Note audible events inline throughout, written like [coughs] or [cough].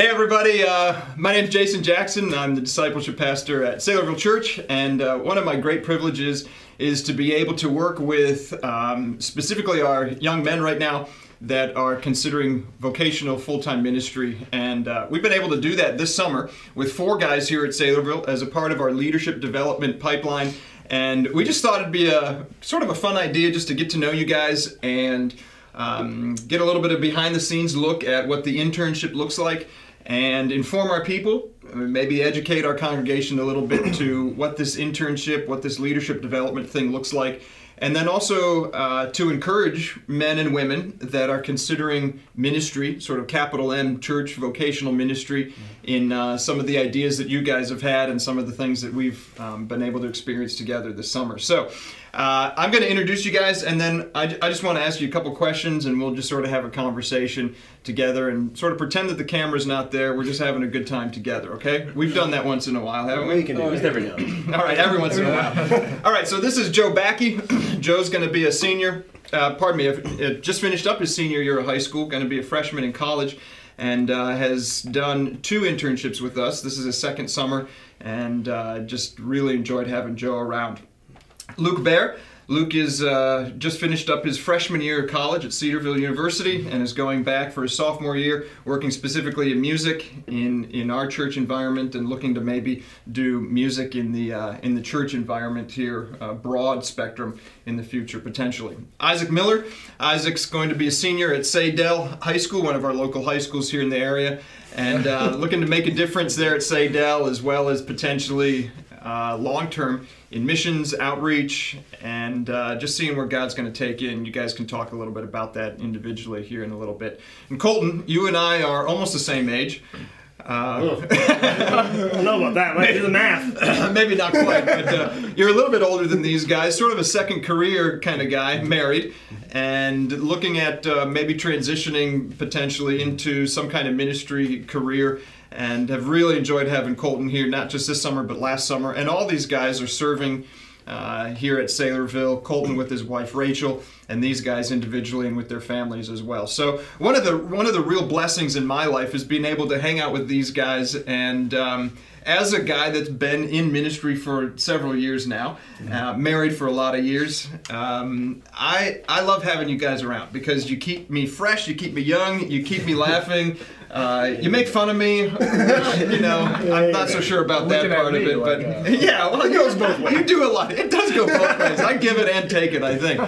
Hey everybody, uh, my name is Jason Jackson. I'm the discipleship pastor at Saylorville Church, and uh, one of my great privileges is to be able to work with um, specifically our young men right now that are considering vocational full-time ministry. And uh, we've been able to do that this summer with four guys here at Saylorville as a part of our leadership development pipeline. And we just thought it'd be a sort of a fun idea just to get to know you guys and um, get a little bit of behind the scenes look at what the internship looks like and inform our people, uh, maybe educate our congregation a little bit to what this internship, what this leadership development thing looks like, and then also uh, to encourage men and women that are considering ministry, sort of capital M church vocational ministry, in uh, some of the ideas that you guys have had and some of the things that we've um, been able to experience together this summer. So. Uh, I'm going to introduce you guys, and then I, I just want to ask you a couple questions, and we'll just sort of have a conversation together and sort of pretend that the camera's not there. We're just having a good time together, okay? We've done that once in a while, haven't we? We can do it. never know. All right, every once in a while. [laughs] All right, so this is Joe Backey. [clears throat] Joe's going to be a senior. Uh, pardon me, uh, just finished up his senior year of high school, going to be a freshman in college, and uh, has done two internships with us. This is his second summer, and uh, just really enjoyed having Joe around. Luke Bear. Luke is uh, just finished up his freshman year of college at Cedarville University and is going back for his sophomore year, working specifically in music in, in our church environment and looking to maybe do music in the uh, in the church environment here, uh, broad spectrum in the future potentially. Isaac Miller. Isaac's going to be a senior at Saydel High School, one of our local high schools here in the area, and uh, looking to make a difference there at Saydel as well as potentially uh, long term in missions, outreach, and uh, just seeing where God's going to take you. And you guys can talk a little bit about that individually here in a little bit. And Colton, you and I are almost the same age. Uh, [laughs] I don't know about that. Do the math. [laughs] maybe not quite, but uh, you're a little bit older than these guys. Sort of a second career kind of guy, married, and looking at uh, maybe transitioning potentially into some kind of ministry career and have really enjoyed having Colton here, not just this summer, but last summer. And all these guys are serving uh, here at Saylorville, Colton with his wife Rachel, and these guys individually and with their families as well. So one of the one of the real blessings in my life is being able to hang out with these guys and. Um, as a guy that's been in ministry for several years now, uh, married for a lot of years, um, I I love having you guys around because you keep me fresh, you keep me young, you keep me [laughs] laughing. Uh, you make fun of me, [laughs] you know. I'm not so sure about that part of it, but [laughs] yeah, well, it goes both ways. You do a lot. It does go both ways. I give it and take it. I think.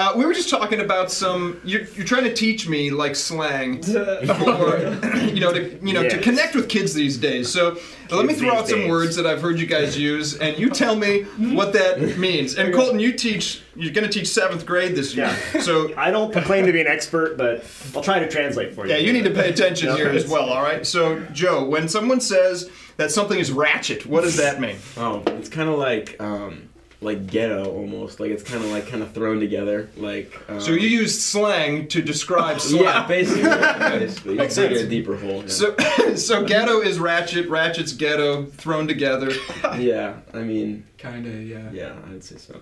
Uh, we were just talking about some. You're, you're trying to teach me like slang, [laughs] for, [clears throat] you know, to you know to Yes. connect with kids these days. So let me Kids throw these out some days. words that I've heard you guys use, and you tell me [laughs] what that means. And Colton, you teach. You're going to teach seventh grade this year. Yeah. So [laughs] I don't claim to be an expert, but I'll try to translate for you. yeah, you need to pay attention No, here as well. All right. So Joe, when someone says that something is ratchet, what does that mean? Oh, it's kind of like um, like ghetto almost. Like it's kind of like kind of thrown together. Like um, So you used slang to describe [laughs] slang. yeah, basically, [laughs] basically. Makes It's like sense. a deeper hole. Yeah. So, [laughs] so ghetto is ratchet, ratchet's ghetto, thrown together. yeah, I mean, Kinda, yeah. yeah, I'd say so.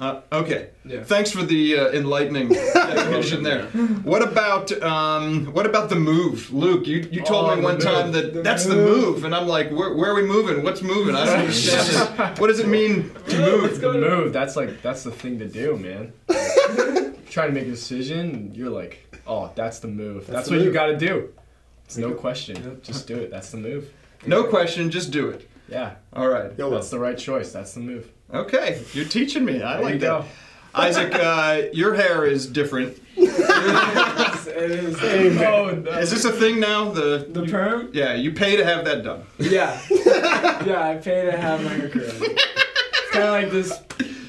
Uh, okay. Yeah. Thanks for the uh, enlightening [laughs] definition there. What about um, what about the move, Luke? You, you told Oh, me one time that The that's the move. move, and I'm like, where, where are we moving? What's moving? I don't [laughs] understand. What does it mean to move? The move, that's like, that's the thing to do, man. [laughs] Trying to make a decision, you're like, oh, that's the move. That's, the what you gotta do. It's no question. Just do it. That's the move. No question, just do it. Yeah. All right. YOLO. That's the right choice. That's the move. Okay, you're teaching me. I There like you that. go. Isaac, uh, your hair is different. [laughs] It is. Oh, no. Is this a thing now? The The perm? yeah, you pay to have that done. Yeah. [laughs] yeah, I pay to have my hair curly. It's kind of like this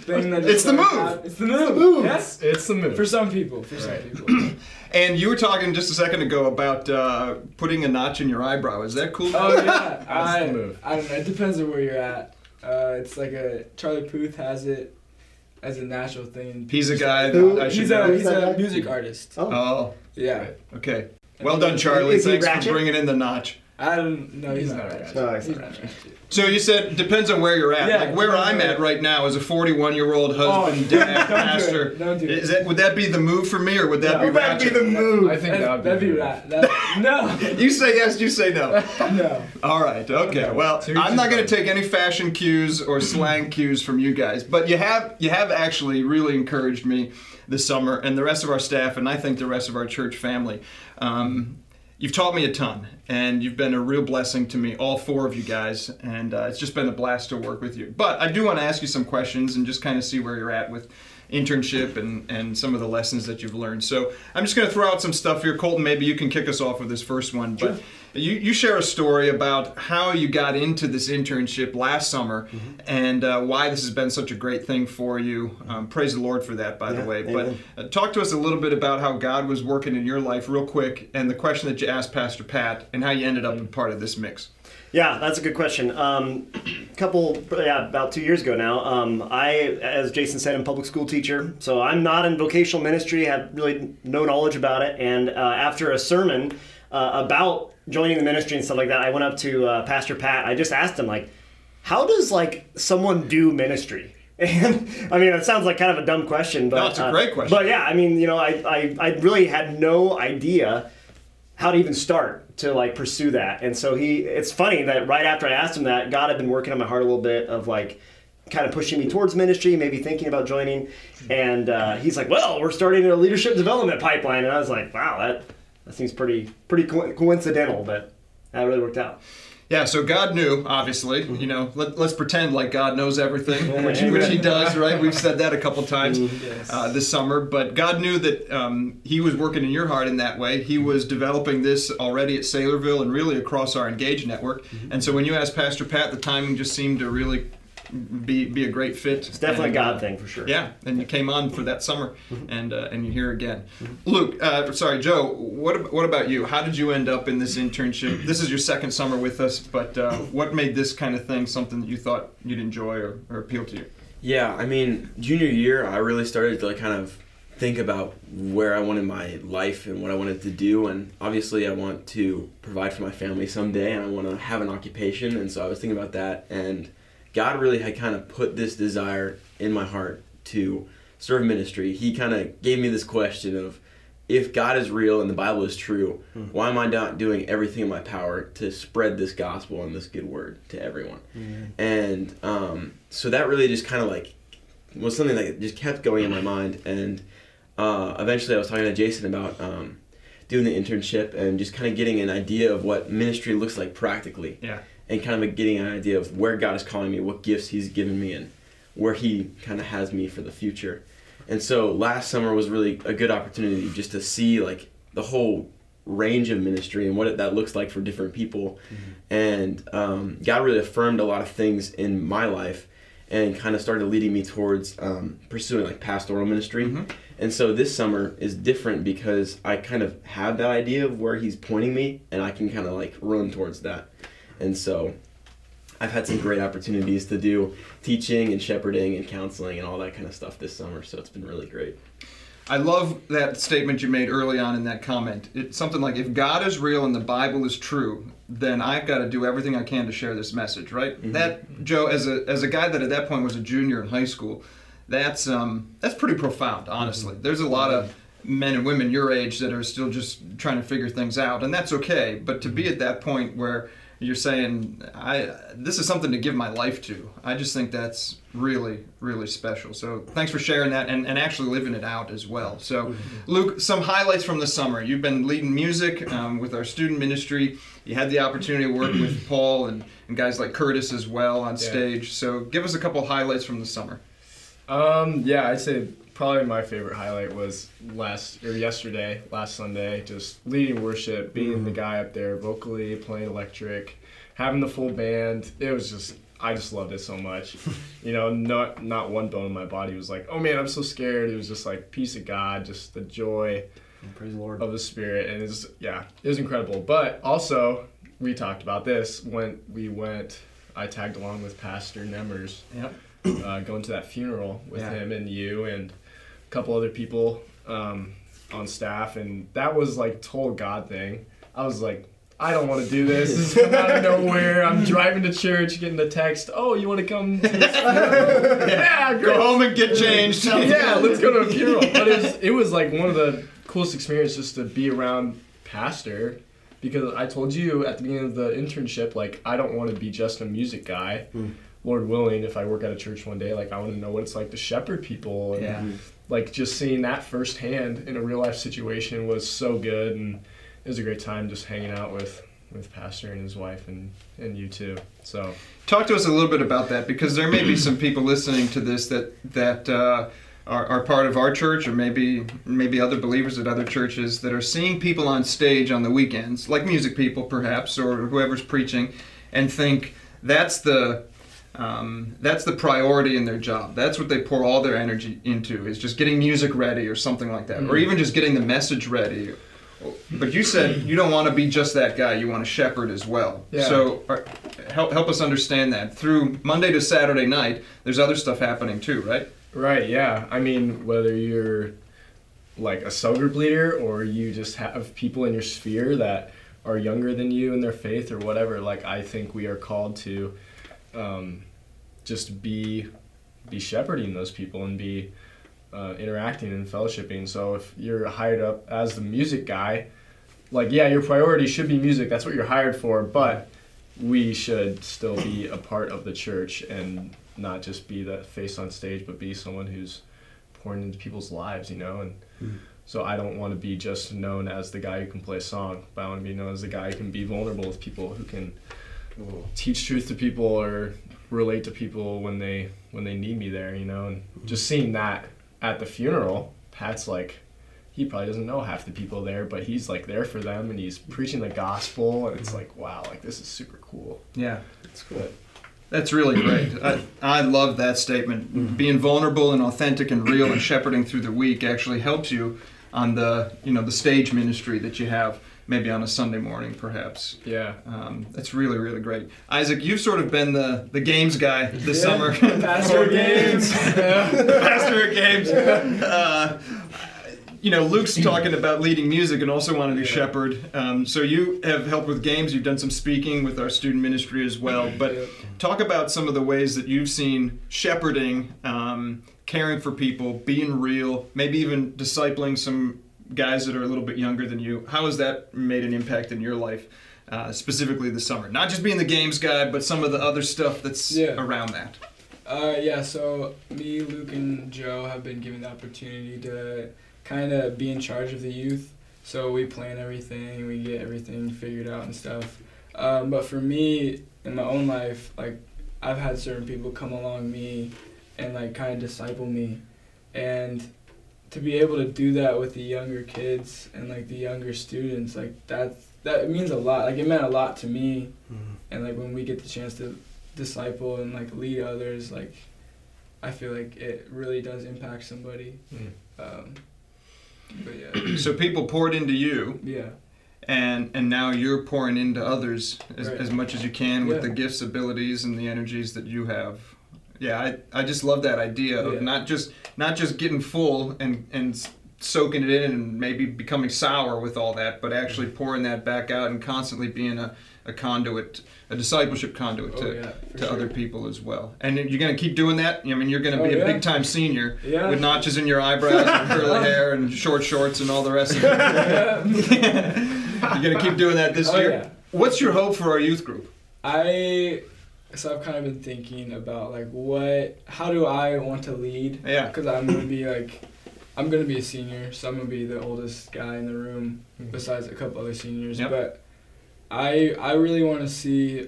thing that. It's just the like move. hap- It's the move. Yes. It's the move. For some people. For some people. And you were talking just a second ago about uh, putting a notch in your eyebrow. Is that cool? Oh yeah. [laughs] That's I, the move. I don't know. It depends on where you're at. Uh, it's like a Charlie Puth has it as a natural thing. He's a guy Who? that I should He's a he's a music artist. Oh. Oh, Yeah. Right. okay. Well done, Charlie. Is he Thanks for bringing in the notch. I don't know. He's, He's not not a a ratchet. No, he's He's not a ratchet. So you said depends on where you're at. Yeah, like where I'm at right now as a 41 year old husband, Oh, [laughs] dad, don't do it. pastor. Don't do it. Is that would that be the move for me or would that No. be Would that ratchet? the move. I think That'd, that would be be rat. That, no, [laughs] You say yes, you say no. [laughs] no. All right. Okay. Well, To each I'm not going to take any fashion cues or slang cues from you guys, but you have you have actually really encouraged me this summer and the rest of our staff, and I think the rest of our church family. Um, you've taught me a ton, and you've been a real blessing to me, all four of you guys, and uh, it's just been a blast to work with you. But I do want to ask you some questions and just kind of see where you're at with internship and, and some of the lessons that you've learned. So I'm just going to throw out some stuff here. Colton, maybe you can kick us off with this first one. But you, you share a story about how you got into this internship last summer and uh, why this has been such a great thing for you. Um, praise the Lord for that, by Yeah, the way. amen. But uh, talk to us a little bit about how God was working in your life, real quick, and the question that you asked Pastor Pat, and how you ended up a part of this mix. Yeah, that's a good question. Um, couple, yeah, about two years ago now. Um, I, as Jason said, I'm a public school teacher, so I'm not in vocational ministry. Have really no knowledge about it. And uh, after a sermon uh, about joining the ministry and stuff like that, I went up to uh, Pastor Pat. I just asked him like, "How does like someone do ministry?" [laughs] And I mean, it sounds like kind of a dumb question, but No, it's a uh, great question. But yeah, I mean, you know, I, I, I really had no idea how to even start to like pursue that. And so he, it's funny that right after I asked him that, God had been working on my heart a little bit of like kind of pushing me towards ministry, maybe thinking about joining. And uh, he's like, well, we're starting a leadership development pipeline. And I was like, wow, that, that seems pretty, pretty co- coincidental, but that really worked out. Yeah, so God knew, obviously. You know, let, let's pretend like God knows everything, Yeah, which, yeah. which He does, right? We've said that a couple times Yes. uh, this summer. But God knew that um, He was working in your heart in that way. He was developing this already at Saylorville and really across our Engage network. And so when you asked Pastor Pat, the timing just seemed to really be be a great fit. It's definitely a God uh, thing for sure. Yeah, and you came on for that summer, and uh, and you're here again. Luke, uh, sorry, Joe. What what about you? How did you end up in this internship? This is your second summer with us, but uh, what made this kind of thing something that you thought you'd enjoy or, or appeal to you? Yeah, I mean, junior year, I really started to like kind of think about where I wanted my life and what I wanted to do. And obviously, I want to provide for my family someday, and I want to have an occupation. And so I was thinking about that, and God really had kind of put this desire in my heart to serve ministry. He kind of gave me this question of, if God is real and the Bible is true, why am I not doing everything in my power to spread this gospel and this good word to everyone? And um, so that really just kind of like was something that just kept going in my mind. And uh, eventually I was talking to Jason about um, doing the internship and just kind of getting an idea of what ministry looks like practically Yeah. And kind of getting an idea of where God is calling me, what gifts He's given me, and where He kind of has me for the future. And so last summer was really a good opportunity just to see like the whole range of ministry and what it, that looks like for different people. And um, God really affirmed a lot of things in my life and kind of started leading me towards um, pursuing like pastoral ministry. Mhm. And so this summer is different because I kind of have that idea of where He's pointing me and I can kind of like run towards that. And so I've had some great opportunities to do teaching and shepherding and counseling and all that kind of stuff this summer. So it's been really great. I love that statement you made early on in that comment. It's something like, if God is real and the Bible is true, then I've got to do everything I can to share this message, right? Mm-hmm. That Joe, as a as a guy that at that point was a junior in high school, that's um that's pretty profound, honestly. Mm-hmm. There's a lot of mm-hmm. men and women your age that are still just trying to figure things out, and that's okay. But to be at that point where you're saying, I this is something to give my life to, I just think that's really, really special. So thanks for sharing that and, and actually living it out as well. So, Luke, some highlights from the summer. You've been leading music um, with our student ministry. You had the opportunity to work [clears throat] with Paul and, and guys like Curtis as well on Yeah. stage. So, give us a couple highlights from the summer. Um, yeah, I'd say probably my favorite highlight was last or yesterday, last Sunday, just leading worship, being the guy up there vocally, playing electric, having the full band. It was just I just loved it so much. [laughs] you know, not not one bone in my body was like, "Oh man, I'm so scared." It was just like peace of God, just the joy Praise the Lord. of the spirit and it's yeah it was incredible but also we talked about this when we went i tagged along with pastor nemmers Yep. uh, going to that funeral with Yeah. him and you and a couple other people um, on staff and that was like total god thing i was like I don't want to do this. This is coming out of nowhere. I'm driving to church, getting a text. Oh, you want to come? To this [laughs] funeral?" yeah, Go home and get changed. [laughs] yeah, let's go to a funeral. But it was, it was like one of the coolest experiences just to be around pastor because I told you at the beginning of the internship, like I don't want to be just a music guy. Lord willing, if I work at a church one day, like I want to know what it's like to shepherd people. And, Yeah. Like just seeing that firsthand in a real life situation was so good, and it was a great time just hanging out with with pastor and his wife and and you too. So Talk to us a little bit about that because there may be [clears throat] some people listening to this that that uh, are, are part of our church or maybe maybe other believers at other churches that are seeing people on stage on the weekends, like music people perhaps or whoever's preaching, and think that's the um, that's the priority in their job. That's what they pour all their energy into is just getting music ready or something like that, or even just getting the message ready. But you said you don't want to be just that guy. You want to shepherd as well. Yeah. So are, help help us understand that. Through Monday to Saturday night, there's other stuff happening too, right? Right, yeah. I mean, whether you're like a cell group leader or you just have people in your sphere that are younger than you in their faith or whatever, like I think we are called to um, just be be shepherding those people and be uh, interacting and fellowshipping. So if you're hired up as the music guy, like yeah, your priority should be music. That's what you're hired for, but we should still be a part of the church and not just be the face on stage, but be someone who's pouring into people's lives, you know. And so I don't want to be just known as the guy who can play a song, but I want to be known as the guy who can be vulnerable with people, who can teach truth to people or relate to people when they when they need me there, you know. And mm-hmm. just seeing that at the funeral, Pat's like. He probably doesn't know half the people there, but he's like there for them, and he's preaching the gospel, and it's mm-hmm. like, wow, like this is super cool. Yeah. It's cool. That's really great. I, I love that statement. Mm-hmm. Being vulnerable and authentic and real and shepherding through the week actually helps you on the you know the stage ministry that you have maybe on a Sunday morning perhaps. Yeah. Um, that's really really great. Isaac, you've sort of been the the games guy this Yeah. summer. [laughs] Pastor of games. [laughs] Pastor of games. Uh, you know, Luke's talking about leading music and also wanting to Yeah. shepherd. Um, so you have helped with games. You've done some speaking with our student ministry as well. But Yep. talk about some of the ways that you've seen shepherding, um, caring for people, being real, maybe even discipling some guys that are a little bit younger than you. How has that made an impact in your life, uh, specifically this summer? Not just being the games guy, but some of the other stuff that's Yeah. around that. Uh, yeah, so me, Luke, and Joe have been given the opportunity to kind of be in charge of the youth. So we plan everything, we get everything figured out and stuff. Um, but for me, in my own life, like I've had certain people come along me and like kind of disciple me, and to be able to do that with the younger kids and like the younger students, like that that means a lot. Like it meant a lot to me, and like when we get the chance to disciple and like lead others like i feel like it really does impact somebody Mm. um, but yeah [clears throat] So people poured into you, yeah and and now you're pouring into others as, Right. as much as you can with Yeah. the gifts, abilities, and the energies that you have. Yeah, I, I just love that idea of Yeah. not just not just getting full and and soaking it in and maybe becoming sour with all that, but actually Mm-hmm. pouring that back out and constantly being a, a conduit, a discipleship conduit oh to yeah to sure. other people as well. And you're going to keep doing that. I mean, you're going to Oh, be a yeah. big time senior with notches in your eyebrows and [laughs] curly hair and short shorts and all the rest of it. [laughs] You're gonna keep doing that this Oh, year. What's your hope for our youth group? i so i've kind of been thinking about like what how do i want to lead Yeah. because i'm gonna be like i'm gonna be a senior so i'm gonna be the oldest guy in the room Mhm. besides a couple other seniors Yep. but i i really want to see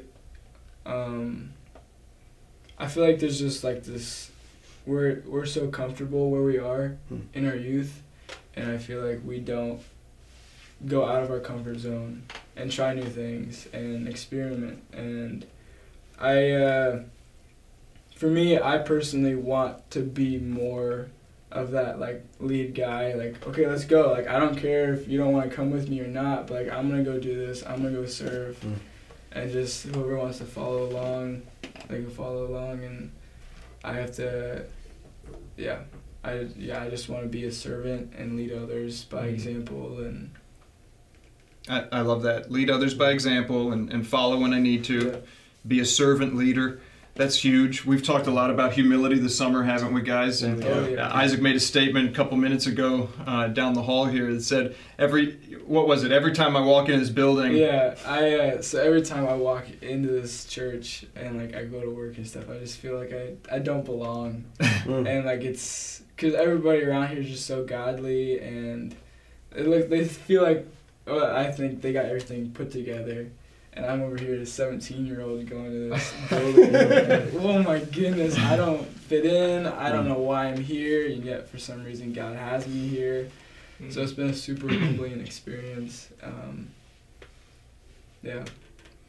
um i feel like there's just like this we're we're so comfortable where we are Hmm. in our youth and i feel like we don't go out of our comfort zone and try new things and experiment and i uh for me i personally want to be more of that like lead guy like okay let's go like i don't care if you don't want to come with me or not but like i'm gonna go do this i'm gonna go serve Mm. and just whoever wants to follow along they can follow along and i have to yeah i yeah i just want to be a servant and lead others by Mhm. example and I, I love that. Lead others by example and, and follow when I need to. Yeah. Be a servant leader. That's huge. We've talked a lot about humility this summer, haven't we, guys? And Oh, yeah. uh, Isaac made a statement a couple minutes ago uh, down the hall here that said, "Every what was it? Every time I walk in this building, Yeah, I uh, so every time I walk into this church and like I go to work and stuff, I just feel like I I don't belong, [laughs] Mm. and like it's because everybody around here is just so godly and it look they feel like well, I think they got everything put together. And I'm over here, a 17 year old, going to this [laughs] building. and, oh my goodness, I don't fit in. I don't know why I'm here, and yet for some reason God has me here. So it's been a super [clears throat] humbling experience. Um, yeah,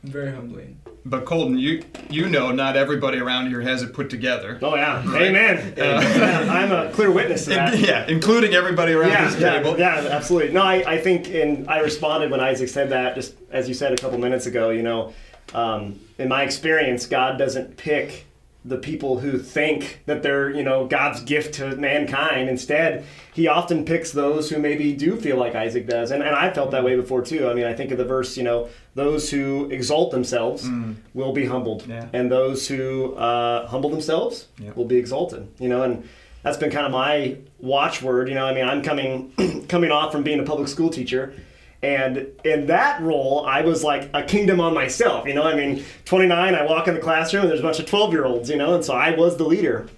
very humbling. But Colton, you you know not everybody around here has it put together. Oh yeah, Right. amen. Uh, I'm a clear witness to [laughs] that. yeah, including everybody around yeah, this yeah, table. yeah, absolutely. No, I, I think, and I responded when Isaac said that, just as you said a couple minutes ago, you know, um, in my experience, God doesn't pick the people who think that they're, you know, God's gift to mankind. Instead, he often picks those who maybe do feel like Isaac does. And, and I felt that way before too. I mean, I think of the verse, you know, those who exalt themselves will be humbled. Yeah. And those who uh, humble themselves Yep. will be exalted. You know, and that's been kind of my watchword. You know, I mean, I'm coming [clears throat] coming off from being a public school teacher, and in that role, I was like a kingdom on myself. You know, I mean, 29, I walk in the classroom, and there's a bunch of 12 year olds. You know, and so I was the leader.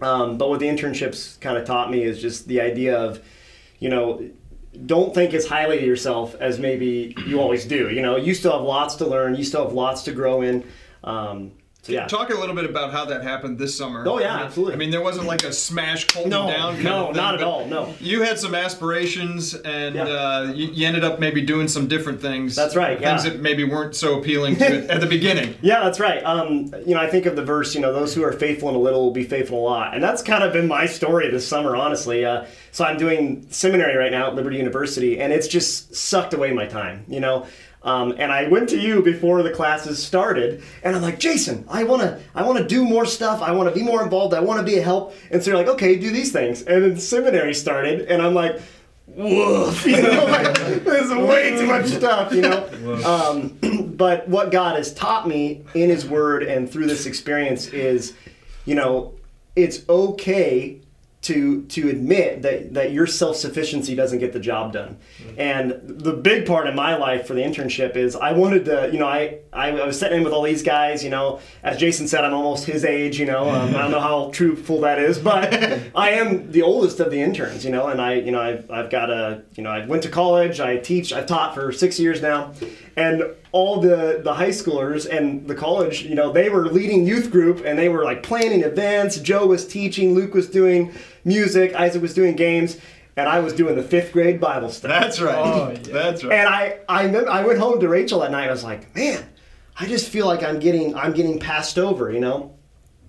Um, but what the internships kind of taught me is just the idea of, you know, don't think as highly of yourself as maybe you always do. You know, you still have lots to learn. You still have lots to grow in. Um, so yeah. Talk a little bit about how that happened this summer. Oh, yeah, I mean, absolutely. I mean, there wasn't like a smash Colton No, down. kind no, of thing, not at all, no. You had some aspirations, and Yeah. uh, you, you ended up maybe doing some different things. That's right, Things yeah. that maybe weren't so appealing to [laughs] at the beginning. Yeah, that's right. Um, you know, I think of the verse, you know, those who are faithful in a little will be faithful in a lot. And that's kind of been my story this summer, honestly. Uh, so I'm doing seminary right now at Liberty University, and it's just sucked away my time, you know. Um, and I went to you before the classes started, and I'm like, Jason, I wanna, I wanna do more stuff. I wanna be more involved. I wanna be a help. And so you're like, okay, do these things. And then seminary started, and I'm like, woof, [laughs] you know, like, there's way too much stuff, you know. Um, [clears throat] but what God has taught me in His Word and through this experience is, you know, it's okay to to admit that that your self sufficiency doesn't get the job done. And the big part in my life for the internship is I wanted to, you know, I I, I was sitting in with all these guys, you know, as Jason said, I'm almost his age, you know. Um, I don't know how [laughs] truthful that is, but [laughs] I am the oldest of the interns, you know, and I, you know, I've, I've got a, you know, I went to college, I teach, I've taught for six years now, and all the the high schoolers and the college, you know, they were leading youth group and they were like planning events. Joe was teaching, Luke was doing music, Isaac was doing games, and I was doing the fifth grade Bible study. That's right. Oh, [laughs] yeah. That's right. And I, I, mem- I went home to Rachel that night. I was like, man, I just feel like I'm getting, I'm getting passed over, you know.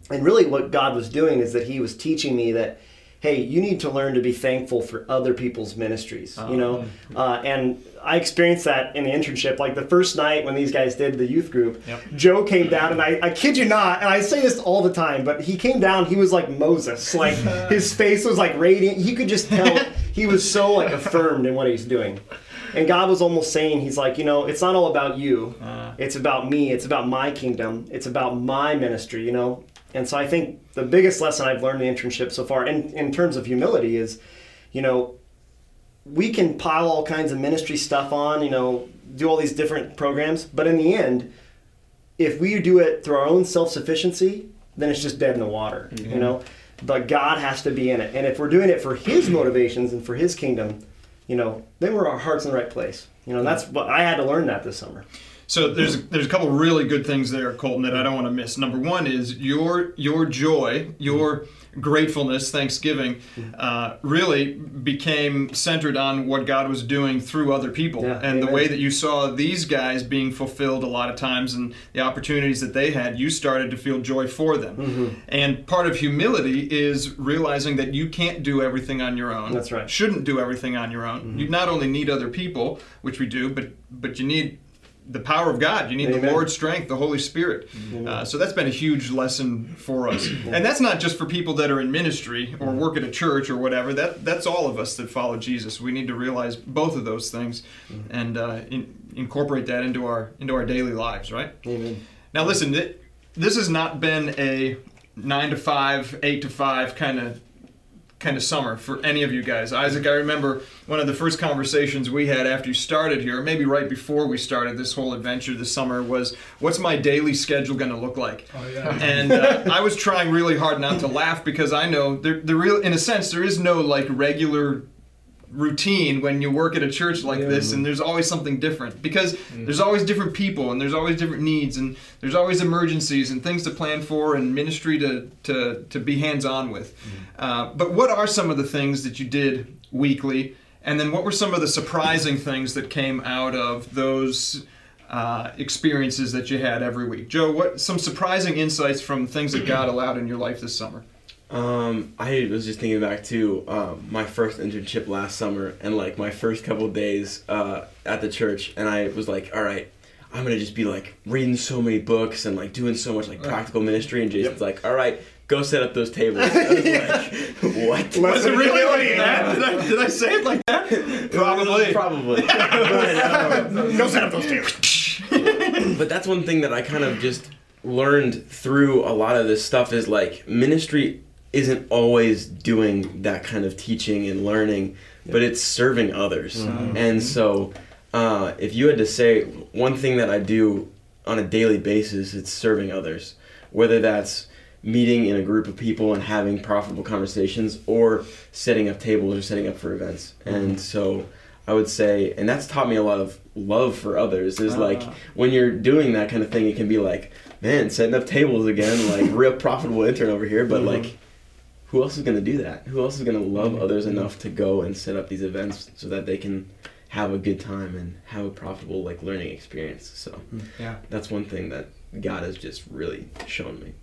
And really, what God was doing is that He was teaching me that, hey, you need to learn to be thankful for other people's ministries, you know. Uh, and I experienced that in the internship. Like the first night when these guys did the youth group, Joe came down, and I, I kid you not, and I say this all the time, but he came down. He was like Moses, like [laughs] his face was like radiant. You could just tell he was so like affirmed in what he's doing. And God was almost saying, He's like, you know, it's not all about you. Uh. It's about me. It's about my kingdom. It's about my ministry, you know? And so I think the biggest lesson I've learned in the internship so far, in, in terms of humility, is, you know, we can pile all kinds of ministry stuff on, you know, do all these different programs, but in the end, if we do it through our own self sufficiency, then it's just dead in the water, you mm-hmm. know? But God has to be in it. And if we're doing it for His motivations and for His kingdom, you know, then we're our hearts in the right place. You know, and that's what I had to learn that this summer. So there's there's a couple really good things there, Colton, that I don't want to miss. Number one is your your joy, your gratefulness, thanksgiving, uh, really became centered on what God was doing through other people, Yeah, and the way that you saw these guys being fulfilled a lot of times, and the opportunities that they had, you started to feel joy for them. Mm-hmm. And part of humility is realizing that you can't do everything on your own. That's right. Mm-hmm. Shouldn't do everything on your own. You not only need other people, which we do, but but you need the power of God. You need the Lord's strength, the Holy Spirit. Uh, so that's been a huge lesson for us. And that's not just for people that are in ministry or work at a church or whatever. That that's all of us that follow Jesus. We need to realize both of those things and uh, in, incorporate that into our into our daily lives. Right. Amen. Now, listen, th- this has not been a nine to five, eight to five kind of kind of summer for any of you guys. Isaac, I remember one of the first conversations we had after you started here, maybe right before we started this whole adventure this summer, was what's my daily schedule going to look like? Oh yeah. and uh, I was trying really hard not to laugh because I know there, the real, in a sense, there is no like regular routine when you work at a church like this, and there's always something different because there's always different people and there's always different needs and there's always emergencies and things to plan for and ministry to to to be hands on with. Uh, but what are some of the things that you did weekly? And then what were some of the surprising things that came out of those uh, experiences that you had every week? Joe, what some surprising insights from things that God allowed in your life this summer? Um, I was just thinking back to um, my first internship last summer and like my first couple days uh, at the church, and I was like, all right, I'm gonna just be like reading so many books and like doing so much like practical ministry, and Jason's like, all right, go set up those tables. [laughs] I was like, what? Was it really like that? Did I, did I say it like that? [laughs] Probably. [laughs] Probably. but, um, Go set up those tables. but that's one thing that I kind of just learned through a lot of this stuff is like ministry isn't always doing that kind of teaching and learning, but it's serving others. Mm-hmm. Mm-hmm. And so, uh, if you had to say one thing that I do on a daily basis, it's serving others, whether that's meeting in a group of people and having profitable conversations or setting up tables or setting up for events. Mm-hmm. And so I would say, and that's taught me a lot of love for others. Is ah. like when you're doing that kind of thing, it can be like, man, setting up tables again, like real profitable intern over here. But like, who else is gonna do that? Who else is gonna love mm-hmm. others enough to go and set up these events so that they can have a good time and have a profitable like learning experience? So mm-hmm. Yeah. that's one thing that God has just really shown me.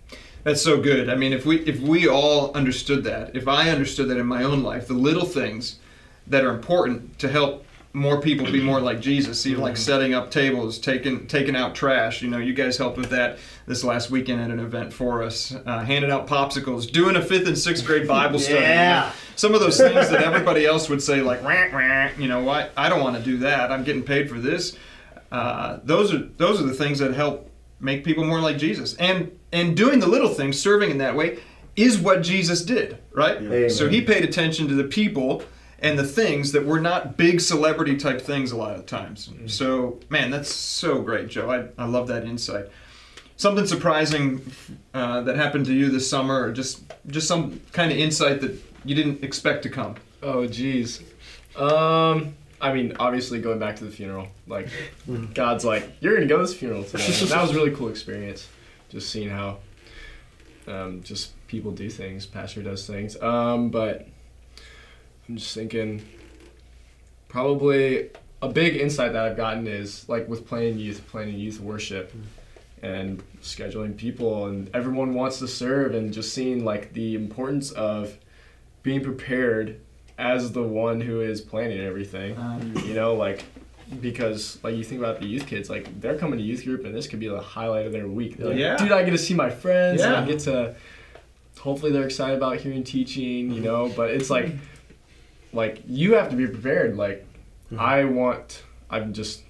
That's so good. I mean, if we if we all understood that, if I understood that in my own life, the little things that are important to help more people be more like Jesus, you know, like setting up tables, taking taking out trash. You know, you guys helped with that this last weekend at an event for us, uh, handing out popsicles, doing a fifth and sixth grade Bible [laughs] study. you know. Yeah. Some of those things that everybody else would say, like, "Wah, wah," you know, why I don't want to do that. I'm getting paid for this. Uh, those are those are the things that help make people more like Jesus. And and doing the little things, serving in that way, is what Jesus did, right? Amen. So he paid attention to the people and the things that were not big celebrity type things a lot of times. So man, that's so great, Joe. I, I love that insight. Something surprising uh, that happened to you this summer, or just just some kind of insight that you didn't expect to come. Oh, geez. Um, I mean, obviously going back to the funeral, like God's like, you're gonna go to this funeral today. [laughs] That was a really cool experience, just seeing how, um, just people do things. Pastor does things. Um, but I'm just thinking, probably a big insight that I've gotten is like with playing youth, playing youth worship, and scheduling people, and everyone wants to serve, and just seeing like the importance of being prepared as the one who is planning everything. you know, like because like you think about the youth kids, like they're coming to youth group and this could be the highlight of their week. They're like, Yeah. dude, I get to see my friends and Yeah. I get to hopefully they're excited about hearing teaching, you mm-hmm. know, but it's like like you have to be prepared. Like I want I'm just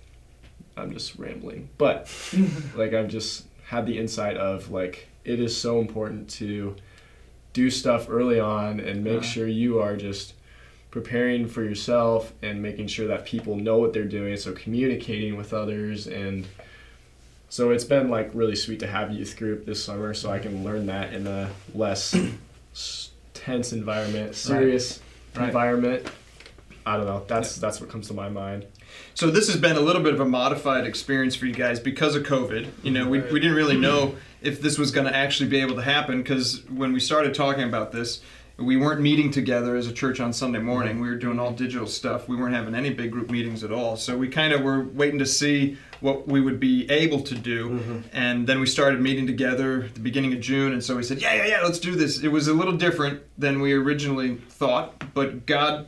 I'm just rambling. But [laughs] like I've just had the insight of like it is so important to do stuff early on and make Uh. sure you are just preparing for yourself and making sure that people know what they're doing so communicating with others and so it's been like really sweet to have youth group this summer so i can learn that in a less [coughs] tense environment serious Right. Environment. I don't know. That's that's what comes to my mind. So this has been a little bit of a modified experience for you guys because of COVID. You know, we, we didn't really know if this was going to actually be able to happen because when we started talking about this, we weren't meeting together as a church on Sunday morning. We were doing all digital stuff. We weren't having any big group meetings at all. So we kind of were waiting to see what we would be able to do. And then we started meeting together at the beginning of June. And so we said, yeah, yeah, yeah, let's do this. It was a little different than we originally thought, but God,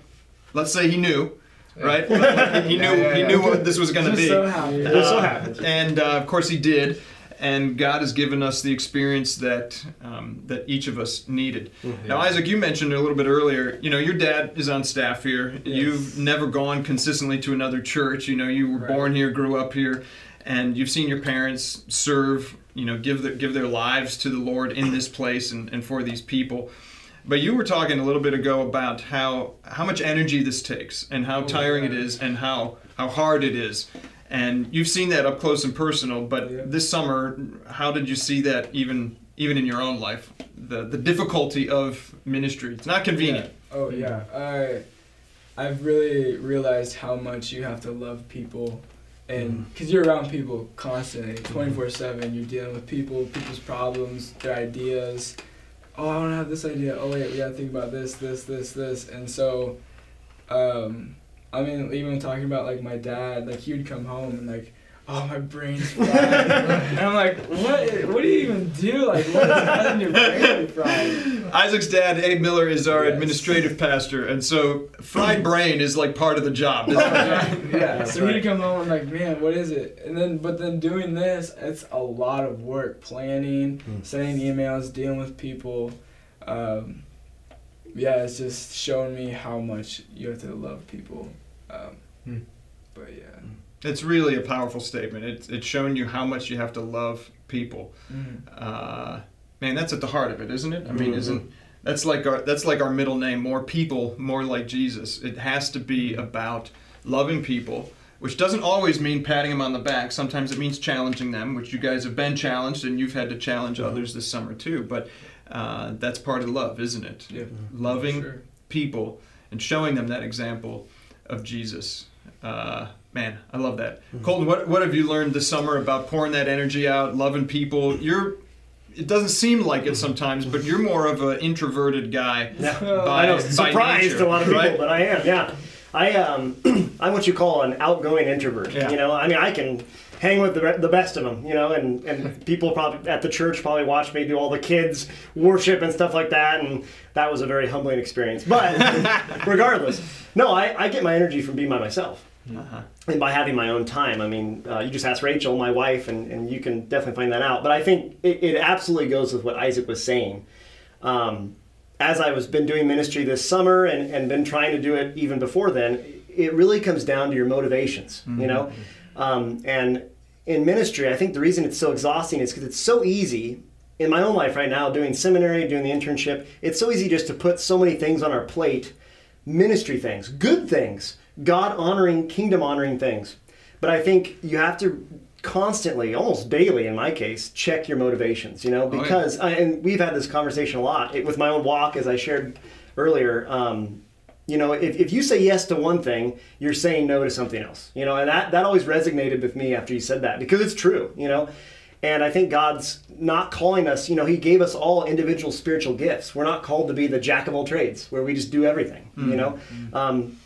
let's say He knew right? Like, he knew [laughs] Yeah, yeah, he knew what this was going to be. so happy. Just so Uh, happens. And uh, of course he did. And God has given us the experience that um, that each of us needed. Now, Isaac, you mentioned a little bit earlier. You know, your dad is on staff here. You've never gone consistently to another church. You know, you were Right. born here, grew up here, and you've seen your parents serve. You know, give their give their lives to the Lord in this place and, and for these people. But you were talking a little bit ago about how how much energy this takes and how tiring it is and how how hard it is. And you've seen that up close and personal, but Yeah. this summer, how did you see that even even in your own life? The the difficulty of ministry. It's not convenient. Yeah. Oh yeah. I I've really realized how much you have to love people, and because you're around people constantly, twenty four seven. You're dealing with people, people's problems, their ideas. Oh, I to have this idea. Oh wait, we gotta think about this, this, this, this, and so, um, I mean, even talking about like my dad, like he would come home and like. Oh, my brain's [laughs] fried. and I'm like, what? What do you even do? Like, what is causing your brain [laughs] fried? Isaac's dad, Abe Miller, is our Yes. administrative pastor, and so fried [laughs] brain is like part of the job. isn't it? yeah, so right. he'd come home and like, man, what is it? And then, but then doing this, it's a lot of work, planning, Hmm. sending emails, dealing with people. Um, yeah, it's just showing me how much you have to love people. Um, Hmm. But yeah, It's really a powerful statement. It's it's showing you how much you have to love people. mm. uh, man, that's at the heart of it, isn't it? I mean, Mhm. isn't that's like our that's like our middle name? More people, more like Jesus. It has to be about loving people, which doesn't always mean patting them on the back. Sometimes it means challenging them, which you guys have been challenged, and you've had to challenge others this summer too. But uh, that's part of love, isn't it? yeah, Loving sure. people and showing them that example of Jesus. Uh, man, I love that. Colton, what, what have you learned this summer about pouring that energy out, loving people? You're, it doesn't seem like it sometimes, but you're more of an introverted guy. Yeah. By- I know, by surprised nature, a lot of people, right? but I am. Yeah, I um, [clears throat] I'm what you call an outgoing introvert. Yeah. You know, I mean, I can hang with the, the best of them. You know, and and [laughs] people probably at the church probably watch me do all the kids worship and stuff like that, and that was a very humbling experience. But [laughs] regardless, no, I, I get my energy from being by myself. Uh-huh. and by having my own time. I mean, uh, you just ask Rachel, my wife, and, and you can definitely find that out. But I think it, it absolutely goes with what Isaac was saying. Um, as I was been doing ministry this summer and, and been trying to do it even before then, it really comes down to your motivations, you know? Um, and in ministry, I think the reason it's so exhausting is because it's so easy in my own life right now, doing seminary, doing the internship, it's so easy just to put so many things on our plate ministry things, good things, God honoring, kingdom honoring things. But I think you have to constantly, almost daily in my case, check your motivations, you know, yeah. because, I, and we've had this conversation a lot it, with my own walk, as I shared earlier. Um, you know, if, if you say yes to one thing, you're saying no to something else, you know, and that, that always resonated with me after you said that because it's true, you know. And I think God's not calling us, you know, He gave us all individual spiritual gifts. We're not called to be the jack of all trades where we just do everything, you know. Um,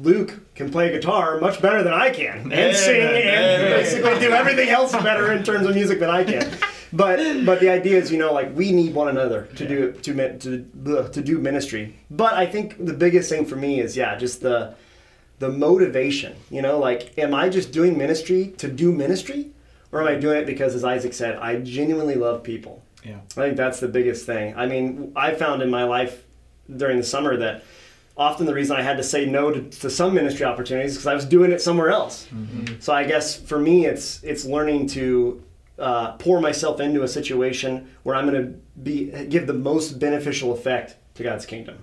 Luke can play guitar much better than I can, and sing, and basically do everything else better in terms of music than I can. But but the idea is, you know, like we need one another to do to to to do ministry. But I think the biggest thing for me is, yeah, just the the motivation. You know, like, am I just doing ministry to do ministry, or am I doing it because, as Isaac said, I genuinely love people? Yeah. I think that's the biggest thing. I mean, I found in my life during the summer that often the reason I had to say no to, to some ministry opportunities because I was doing it somewhere else. So I guess for me, it's it's learning to uh, pour myself into a situation where I'm going to be give the most beneficial effect to God's kingdom.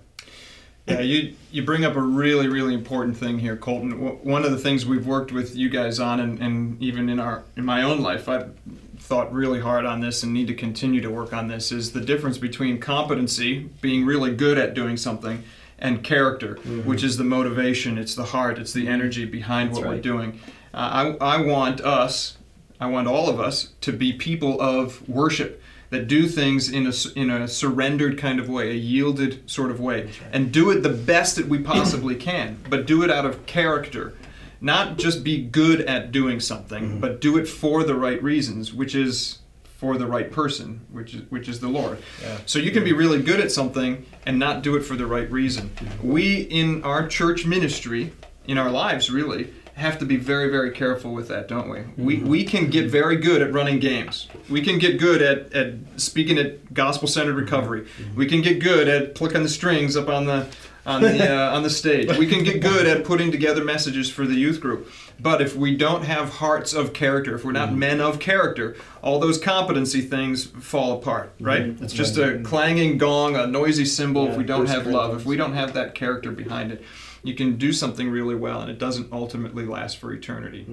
Yeah, you you bring up a really really important thing here, Colton. W- One of the things we've worked with you guys on, and, and even in our in my own life, I've thought really hard on this and need to continue to work on this. Is the difference between competency, being really good at doing something, and character, which is the motivation. It's the heart. It's the energy behind what That's we're doing. Uh, I I want us, I want all of us to be people of worship that do things in a, in a surrendered kind of way, a yielded sort of way, and do it the best that we possibly [coughs] can, but do it out of character. Not just be good at doing something, but do it for the right reasons, which is for the right person, which is which is the Lord. Yeah. So you can be really good at something and not do it for the right reason. We in our church ministry in our lives really have to be very very careful with that don't we we, mm-hmm. we can get very good at running games we can get good at, at speaking at gospel centered recovery mm-hmm. we can get good at plucking the strings up on the on the uh, on the stage. We can get good at putting together messages for the youth group but if we don't have hearts of character if we're not men of character all those competency things fall apart right? It's just a clanging gong a noisy cymbal if we don't have love. If we don't have that character behind it you can do something really well and it doesn't ultimately last for eternity.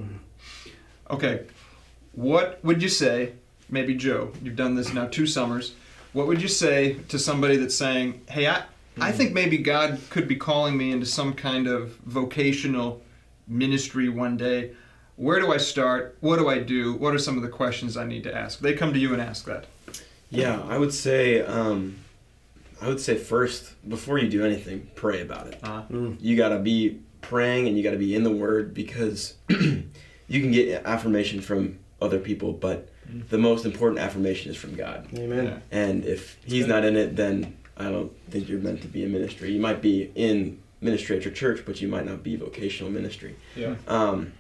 Okay, what would you say, maybe Joe, you've done this now two summers, what would you say to somebody that's saying, hey, I, I think maybe God could be calling me into some kind of vocational ministry one day? Where do I start? What do I do? What are some of the questions I need to ask? They come to you and ask that. Yeah, I would say, um, I would say first before you do anything, pray about it. Uh, You gotta be praying and you gotta be in the Word because [clears throat] you can get affirmation from other people, but the most important affirmation is from God. Amen. yeah. And if He's not in it, then I don't think you're meant to be in ministry. You might be in ministry at your church, but you might not be vocational ministry. Yeah. Um,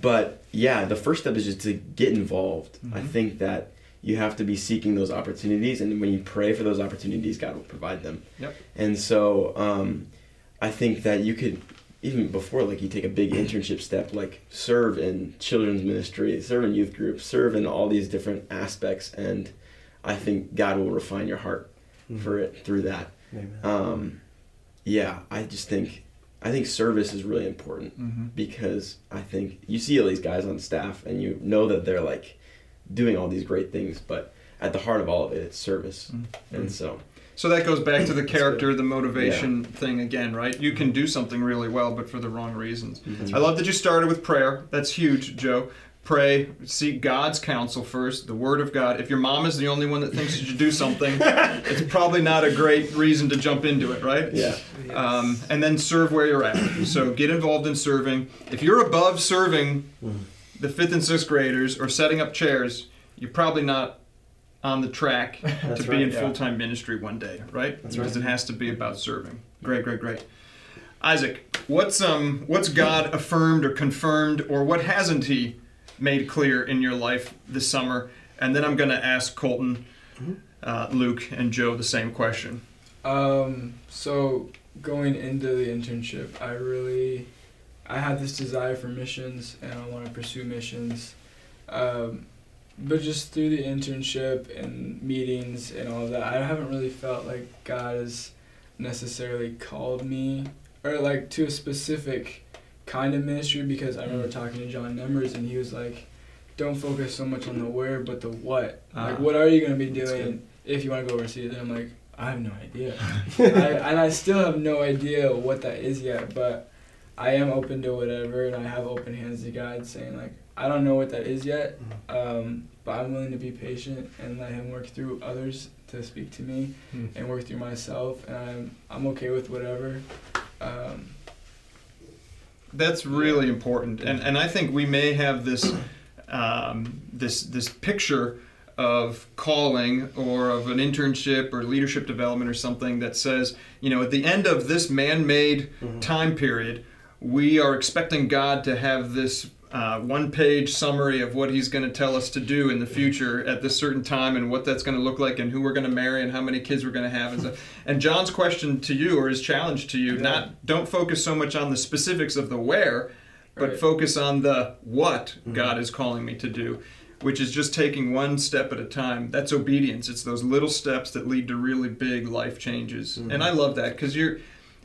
but yeah, the first step is just to get involved. I Mhm. think that you have to be seeking those opportunities, and when you pray for those opportunities, God will provide them. Yep. And so um, I think that you could even before like you take a big internship step like serve in children's ministry serve in youth groups serve in all these different aspects and i think god will refine your heart for it through that um, yeah i just think i think service is really important hmm because i think you see all these guys on staff and you know that they're like doing all these great things but at the heart of all of it it's service Mhm. and so So that goes back to the character, the motivation thing again, right? You can do something really well, but for the wrong reasons. I love that you started with prayer. That's huge, Joe. Pray, seek God's counsel first, the Word of God. If your mom is the only one that thinks you should do something, [laughs] it's probably not a great reason to jump into it, right? yeah Um, and then serve where you're at. So get involved in serving. If you're above serving the fifth and sixth graders or setting up chairs, you're probably not on the track [laughs] That's to be in yeah. full time ministry one day, right? That's because right. it has to be about serving. Great, great, great. Isaac, what's um what's God affirmed or confirmed or what hasn't He made clear in your life this summer? And then I'm going to ask Colton, uh, Luke, and Joe the same question. Um, so going into the internship, I really, I had this desire for missions, and I want to pursue missions. Um, but just through the internship and meetings and all of that, I haven't really felt like God has necessarily called me or like to a specific kind of ministry because I remember talking to John Numbers and he was like, "Don't focus so much on the where, but the what. like, Ah. what are you gonna be doing if you want to go overseas?" And I'm like, "I have no idea." [laughs] I, and I still have no idea what that is yet, but I am open to whatever, and I have open hands to God, saying like, I don't know what that is yet, um, but I'm willing to be patient and let Him work through others to speak to me Hmm. and work through myself, and I'm I'm okay with whatever. Um, That's really important, and and I think we may have this um, this this picture of calling or of an internship or leadership development or something that says, you know, at the end of this man-made time period, we are expecting God to have this uh, one-page summary of what He's going to tell us to do in the future at this certain time and what that's going to look like and who we're going to marry and how many kids we're going to have and stuff. And John's question to you or his challenge to you, Yeah. not don't focus so much on the specifics of the where, but Right. focus on the what God is calling me to do, which is just taking one step at a time. That's obedience. It's those little steps that lead to really big life changes. And I love that because you're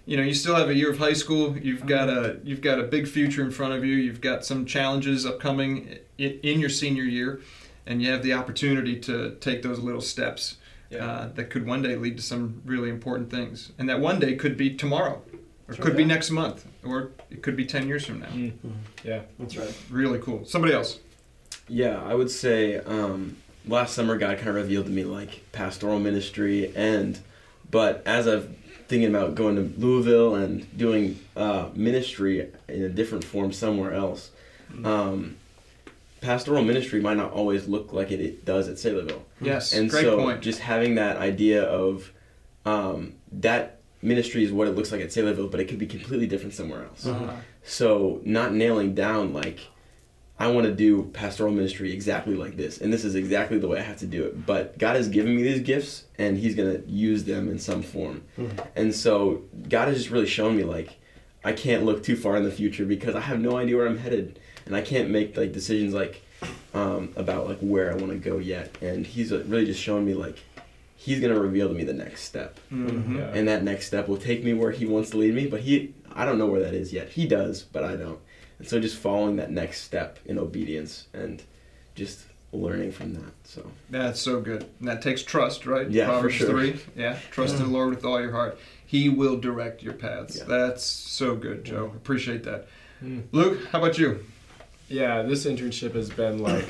you know, you still have a year of high school. You've got a you've got a big future in front of you. You've got some challenges upcoming in, in your senior year, and you have the opportunity to take those little steps uh, that could one day lead to some really important things. And that one day could be tomorrow, or That's could right. be next month, or it could be ten years from now. Mm. Yeah. That's right. Really cool. Somebody else. Yeah, I would say um, last summer God kind of revealed to me like pastoral ministry and, but as I've thinking about going to Louisville and doing uh, ministry in a different form somewhere else, um, pastoral ministry might not always look like it, it does at Saylorville. Yes. And so point. just having that idea of um, that ministry is what it looks like at Saylorville, but it could be completely different somewhere else. Uh, So not nailing down like I want to do pastoral ministry exactly like this, and this is exactly the way I have to do it. But God has given me these gifts, and He's gonna use them in some form. And so God has just really shown me like I can't look too far in the future because I have no idea where I'm headed, and I can't make like decisions like um, about like where I want to go yet. And He's uh, really just shown me like He's gonna reveal to me the next step mhm. Yeah. and that next step will take me where he wants to lead me but he i don't know where that is yet he does but i don't and so just following that next step in obedience and just learning from that so That's so good. And that takes trust, right? Yeah, for sure. 3. Yeah. Trust in the Lord with all your heart. He will direct your paths. Yeah. That's so good, Joe. Appreciate that. Mm. Luke, how about you? Yeah, this internship has been [coughs] like,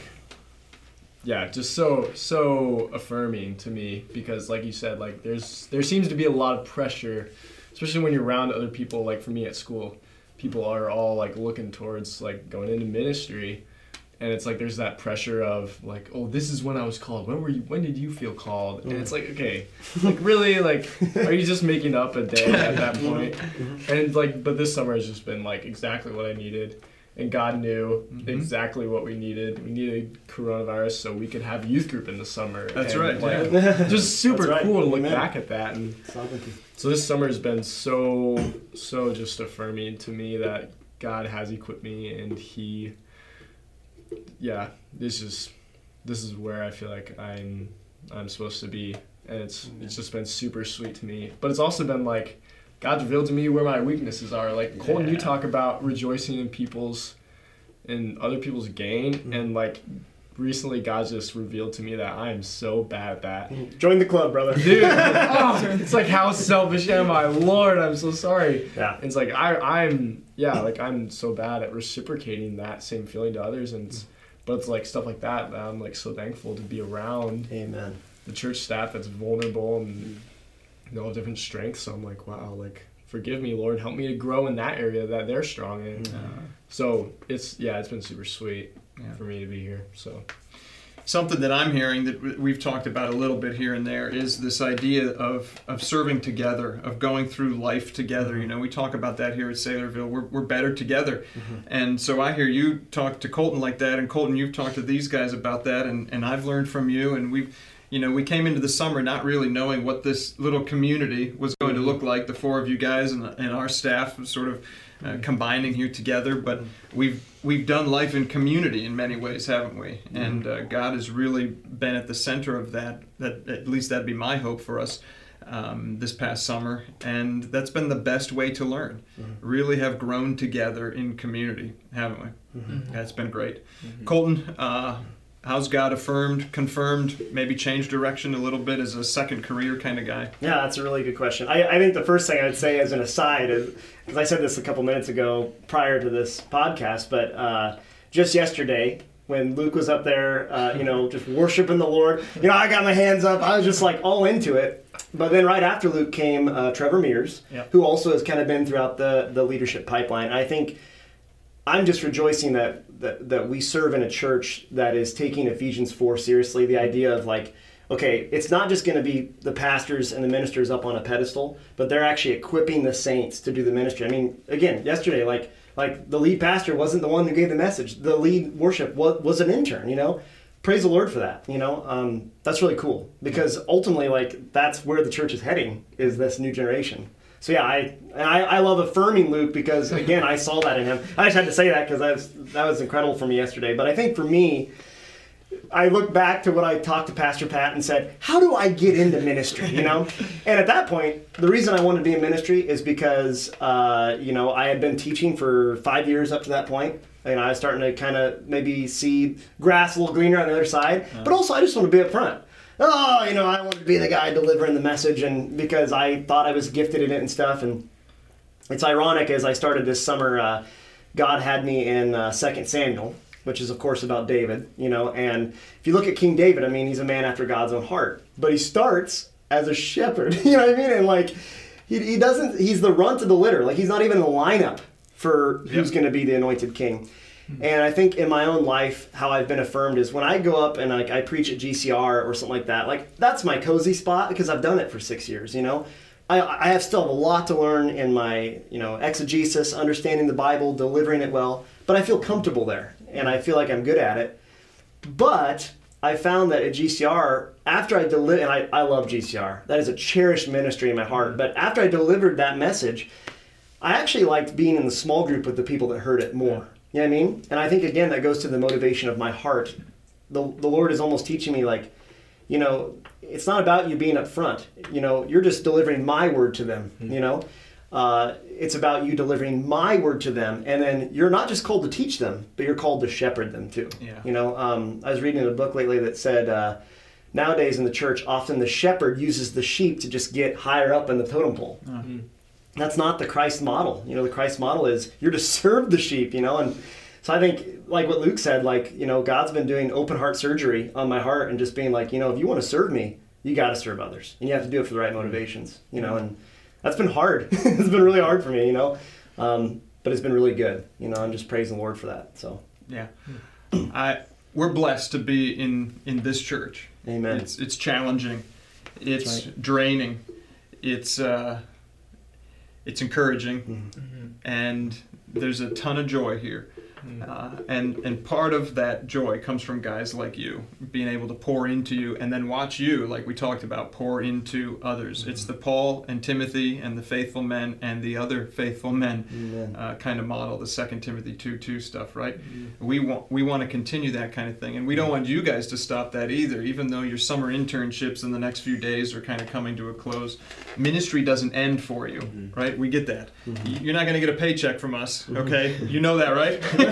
yeah, just so so affirming to me because, like you said, like there's there seems to be a lot of pressure, especially when you're around other people. Like for me at school, people are all like looking towards like going into ministry, and it's like there's that pressure of like, oh, this is when I was called. When were you? When did you feel called? And it's like, okay, mm-hmm. like really, like, [laughs] are you just making up a day at that point? Mm-hmm. And like, but this summer has just been like exactly what I needed. And God knew Mhm. exactly what we needed. We needed coronavirus so we could have youth group in the summer. That's And, right, Like, yeah. [laughs] Just super right. cool to look Amen. back at that. And so this summer has been so so just affirming to me that God has equipped me and He, yeah, this is this is where I feel like I'm I'm supposed to be, and it's it's just been super sweet to me. But it's also been like God's revealed to me where my weaknesses are. Like Colton, you talk about rejoicing in people's in other people's gain, mm-hmm. and like recently God's just revealed to me that I am so bad at that. Mm-hmm. Join the club, brother. Dude, oh, [laughs] [laughs] it's like how selfish am I? Lord, I'm so sorry. Yeah. It's like I, I'm, yeah, like I'm so bad at reciprocating that same feeling to others, and it's, but it's like stuff like that that I'm like so thankful to be around Amen. the church staff that's vulnerable and mm-hmm. They all have different strengths. So I'm like, wow, like forgive me, Lord, help me to grow in that area that they're strong in. So it's yeah, it's been super sweet Yeah. for me to be here. So Something that I'm hearing that we've talked about a little bit here and there is this idea of, of serving together, of going through life together. Mm-hmm. You know, we talk about that here at Saylorville. We're, we're better together. Mm-hmm. And so I hear you talk to Colton like that, and Colton, you've talked to these guys about that, and, and I've learned from you. And we've, you know, we came into the summer not really knowing what this little community was going to look like, the four of you guys and, and our staff sort of uh, combining here together. But we've we've done life in community in many ways, haven't we? And uh, God has really been at the center of that. That at least that'd be my hope for us um, this past summer, and that's been the best way to learn. Really have grown together in community, haven't we? That's been great. Colton, uh, how's God affirmed, confirmed, maybe changed direction a little bit as a second career kind of guy? Yeah, that's a really good question. I, I think the first thing I'd say as an aside is because I said this a couple minutes ago prior to this podcast, but uh, just yesterday when Luke was up there, uh, you know, just worshiping the Lord, you know, I got my hands up. I was just like all into it. But then right after Luke came uh, Trevor Mears, Yep. who also has kind of been throughout the the leadership pipeline. I think I'm just rejoicing that, that that we serve in a church that is taking Ephesians 4 seriously. The idea of like, okay, it's not just going to be the pastors and the ministers up on a pedestal, but they're actually equipping the saints to do the ministry. I mean, again, yesterday, like like the lead pastor wasn't the one who gave the message. The lead worship was, was an intern. You know, praise the Lord for that. You know, um, that's really cool because ultimately, like that's where the church is heading is this new generation. So yeah, I, I I love affirming Luke because again I saw that in him. I just had to say that because that was that was incredible for me yesterday. But I think for me, I look back to what I talked to Pastor Pat and said, "How do I get into ministry?" You know, [laughs] and at that point, the reason I wanted to be in ministry is because uh, you know I had been teaching for five years up to that point, and I was starting to kind of maybe see grass a little greener on the other side. But also, I just want to be up front oh, you know, I wanted to be the guy delivering the message, and because I thought I was gifted in it and stuff. And it's ironic as I started this summer, uh, God had me in uh, Second Samuel, which is of course about David. You know, and if you look at King David, I mean, he's a man after God's own heart. But he starts as a shepherd. [laughs] You know what I mean? And like, he, he doesn't. He's the runt of the litter. Like he's not even in the lineup for who's going to be the anointed king. Hmm. And I think in my own life, how I've been affirmed is when I go up and like I preach at GCR or something like that. Like that's my cozy spot because I've done it for six years, you know. I, I have still have a lot to learn in my you know exegesis, understanding the Bible, delivering it well. But I feel comfortable there, and I feel like I'm good at it. But I found that at GCR, after I delivered, and I, I love GCR, that is a cherished ministry in my heart. But after I delivered that message, I actually liked being in the small group with the people that heard it more. You know what I mean? And I think again that goes to the motivation of my heart. The, the Lord is almost teaching me like, you know, it's not about you being up front. You know, you're just delivering my word to them. You know, uh, it's about you delivering my word to them, and then you're not just called to teach them, but you're called to shepherd them too. Yeah. You know, um, I was reading a book lately that said. Uh, Nowadays in the church, often the shepherd uses the sheep to just get higher up in the totem pole that's not the Christ model. You know, the Christ model is you're to serve the sheep, you know, and so I think like what Luke said, like, you know, God's been doing open heart surgery on my heart and just being like, you know, if you want to serve me, you got to serve others. And you have to do it for the right motivations, you know, and that's been hard. [laughs] it's been really hard for me, you know. Um, but it's been really good. You know, I'm just praising the Lord for that. So, Yeah. I we're blessed to be in in this church. amen. It's it's challenging. It's right. draining. It's uh it's encouraging Mm-hmm. and there's a ton of joy here. Uh, and and part of that joy comes from guys like you being able to pour into you and then watch you like we talked about pour into others. It's the mm-hmm. paul and timothy and the faithful men and the other faithful men uh, kind of model the second timothy 2 2 stuff right? Mm-hmm. We want we want to continue that kind of thing and we don't want you guys to stop that either even though your summer internships in the next few days are kind of coming to a close. Ministry doesn't end for you mm-hmm. right? We get that. Y- you're not going to get a paycheck from us okay? You know that right [laughs]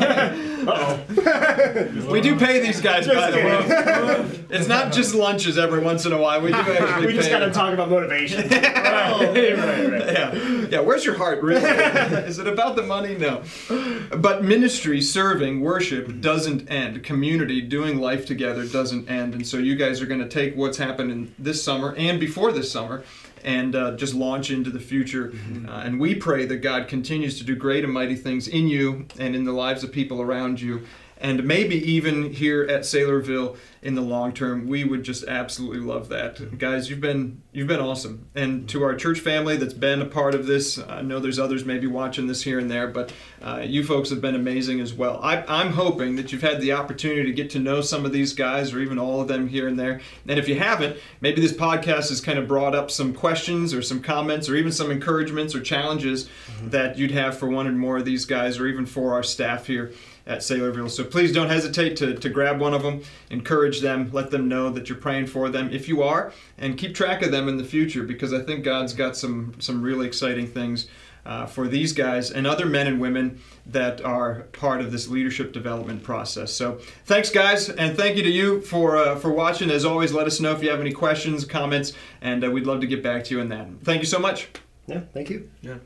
we do pay these guys by the way it's not just lunches every once in a while we do actually we just got to talk about motivation. [laughs] yeah, yeah. Where's your heart, really? [laughs] Is it about the money? No. But ministry, serving, worship doesn't end. Community, doing life together doesn't end. And so you guys are going to take what's happened in this summer and before this summer and uh, just launch into the future. Uh, and we pray that God continues to do great and mighty things in you and in the lives of people around you. And maybe even here at Saylorville in the long term, we would just absolutely love that, guys. You've been you've been awesome, and to our church family that's been a part of this, I know there's others maybe watching this here and there, but uh, you folks have been amazing as well. I, I'm hoping that you've had the opportunity to get to know some of these guys, or even all of them here and there. And if you haven't, maybe this podcast has kind of brought up some questions, or some comments, or even some encouragements or challenges that you'd have for one or more of these guys, or even for our staff here at Saylorville. So please don't hesitate to, to grab one of them, encourage them, let them know that you're praying for them if you are, and keep track of them in the future because I think God's got some, some really exciting things uh, for these guys and other men and women that are part of this leadership development process. So thanks, guys, and thank you to you for, uh, for watching. As always, let us know if you have any questions, comments, and uh, we'd love to get back to you on that. Thank you so much. yeah, thank you. Yeah.